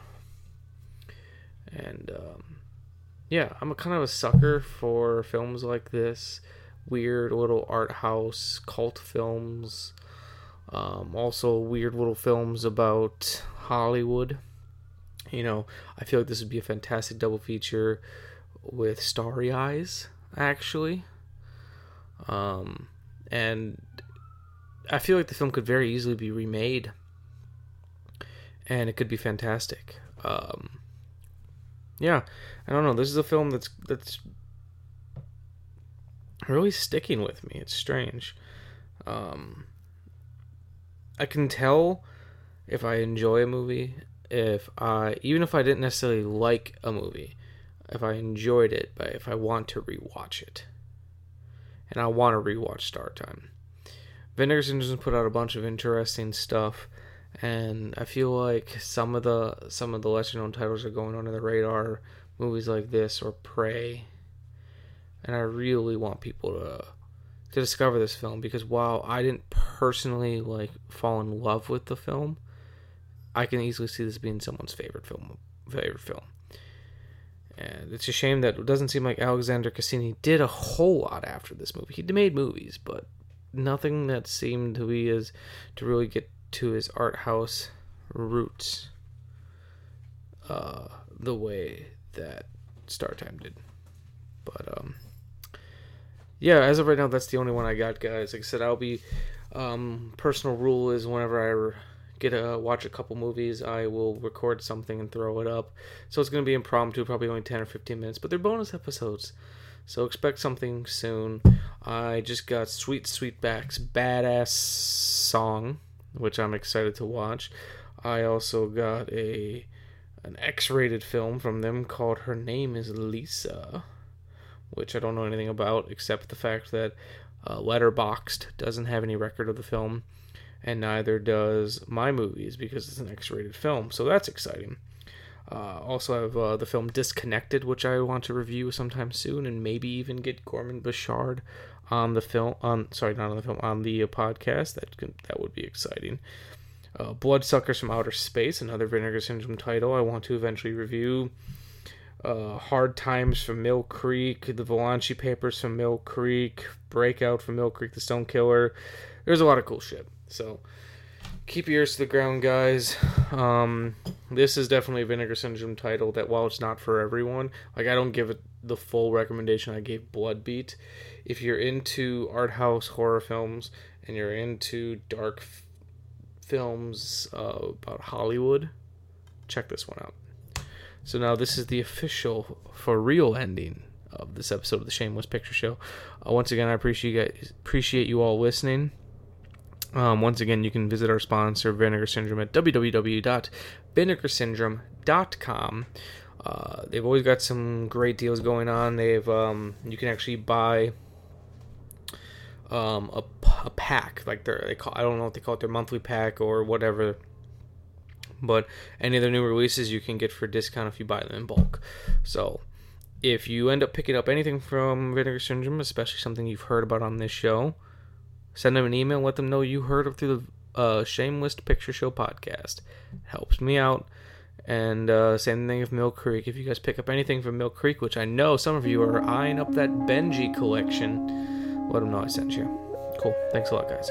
and um, yeah, I'm a kind of a sucker for films like this, weird little art house cult films. Um, also, weird little films about Hollywood. You know, I feel like this would be a fantastic double feature with Starry Eyes, actually. Um, and I feel like the film could very easily be remade, and it could be fantastic. Um, yeah, I don't know. This is a film that's that's really sticking with me. It's strange. Um, I can tell if I enjoy a movie, if I even if I didn't necessarily like a movie, if I enjoyed it, but if I want to rewatch it. And I want to rewatch Star Time. Vinegar Syndrome's put out a bunch of interesting stuff and I feel like some of the some of the lesser known titles are going under the radar, movies like this or Prey. And I really want people to to discover this film because while I didn't personally like fall in love with the film, I can easily see this being someone's favorite film favorite film. And it's a shame that it doesn't seem like Alexander Cassini did a whole lot after this movie. He made movies, but nothing that seemed to be as to really get to his art house roots uh, the way that Star Time did. But um, yeah, as of right now, that's the only one I got, guys. Like I said, I'll be um, personal rule is whenever I get a watch a couple movies, I will record something and throw it up. So it's going to be impromptu, probably only 10 or 15 minutes, but they're bonus episodes. So expect something soon. I just got Sweet Sweetback's Baadasssss Song which I'm excited to watch. I also got a an X-rated film from them called Her Name Is Lisa, which I don't know anything about except the fact that uh, Letterboxd doesn't have any record of the film, and neither does my movies because it's an X-rated film. So that's exciting. Uh, also, I have uh, the film Disconnected, which I want to review sometime soon, and maybe even get Gorman Bechard on the film on sorry not on the film on the uh, podcast that could, that would be exciting uh, bloodsuckers from outer space another vinegar syndrome title i want to eventually review uh, hard times from mill creek the Valachi papers from mill creek breakout from mill creek the stone killer there's a lot of cool shit so keep your ears to the ground guys um, this is definitely a vinegar syndrome title that while it's not for everyone like i don't give it the full recommendation i gave bloodbeat if you're into art house horror films and you're into dark f- films uh, about Hollywood, check this one out. So now this is the official for real ending of this episode of the Shameless Picture Show. Uh, once again, I appreciate you guys, appreciate you all listening. Um, once again, you can visit our sponsor, Vinegar Syndrome, at www.vinegarsyndrome.com. Uh, they've always got some great deals going on. They've um, you can actually buy um, a, a pack like they they call I don't know what they call it their monthly pack or whatever. But any of their new releases you can get for discount if you buy them in bulk. So if you end up picking up anything from Vinegar Syndrome, especially something you've heard about on this show, send them an email. Let them know you heard it through the uh, Shameless Picture Show podcast. Helps me out. And uh, same thing with Mill Creek. If you guys pick up anything from Mill Creek, which I know some of you are eyeing up that Benji collection let them know I sent you. Cool. Thanks a lot, guys.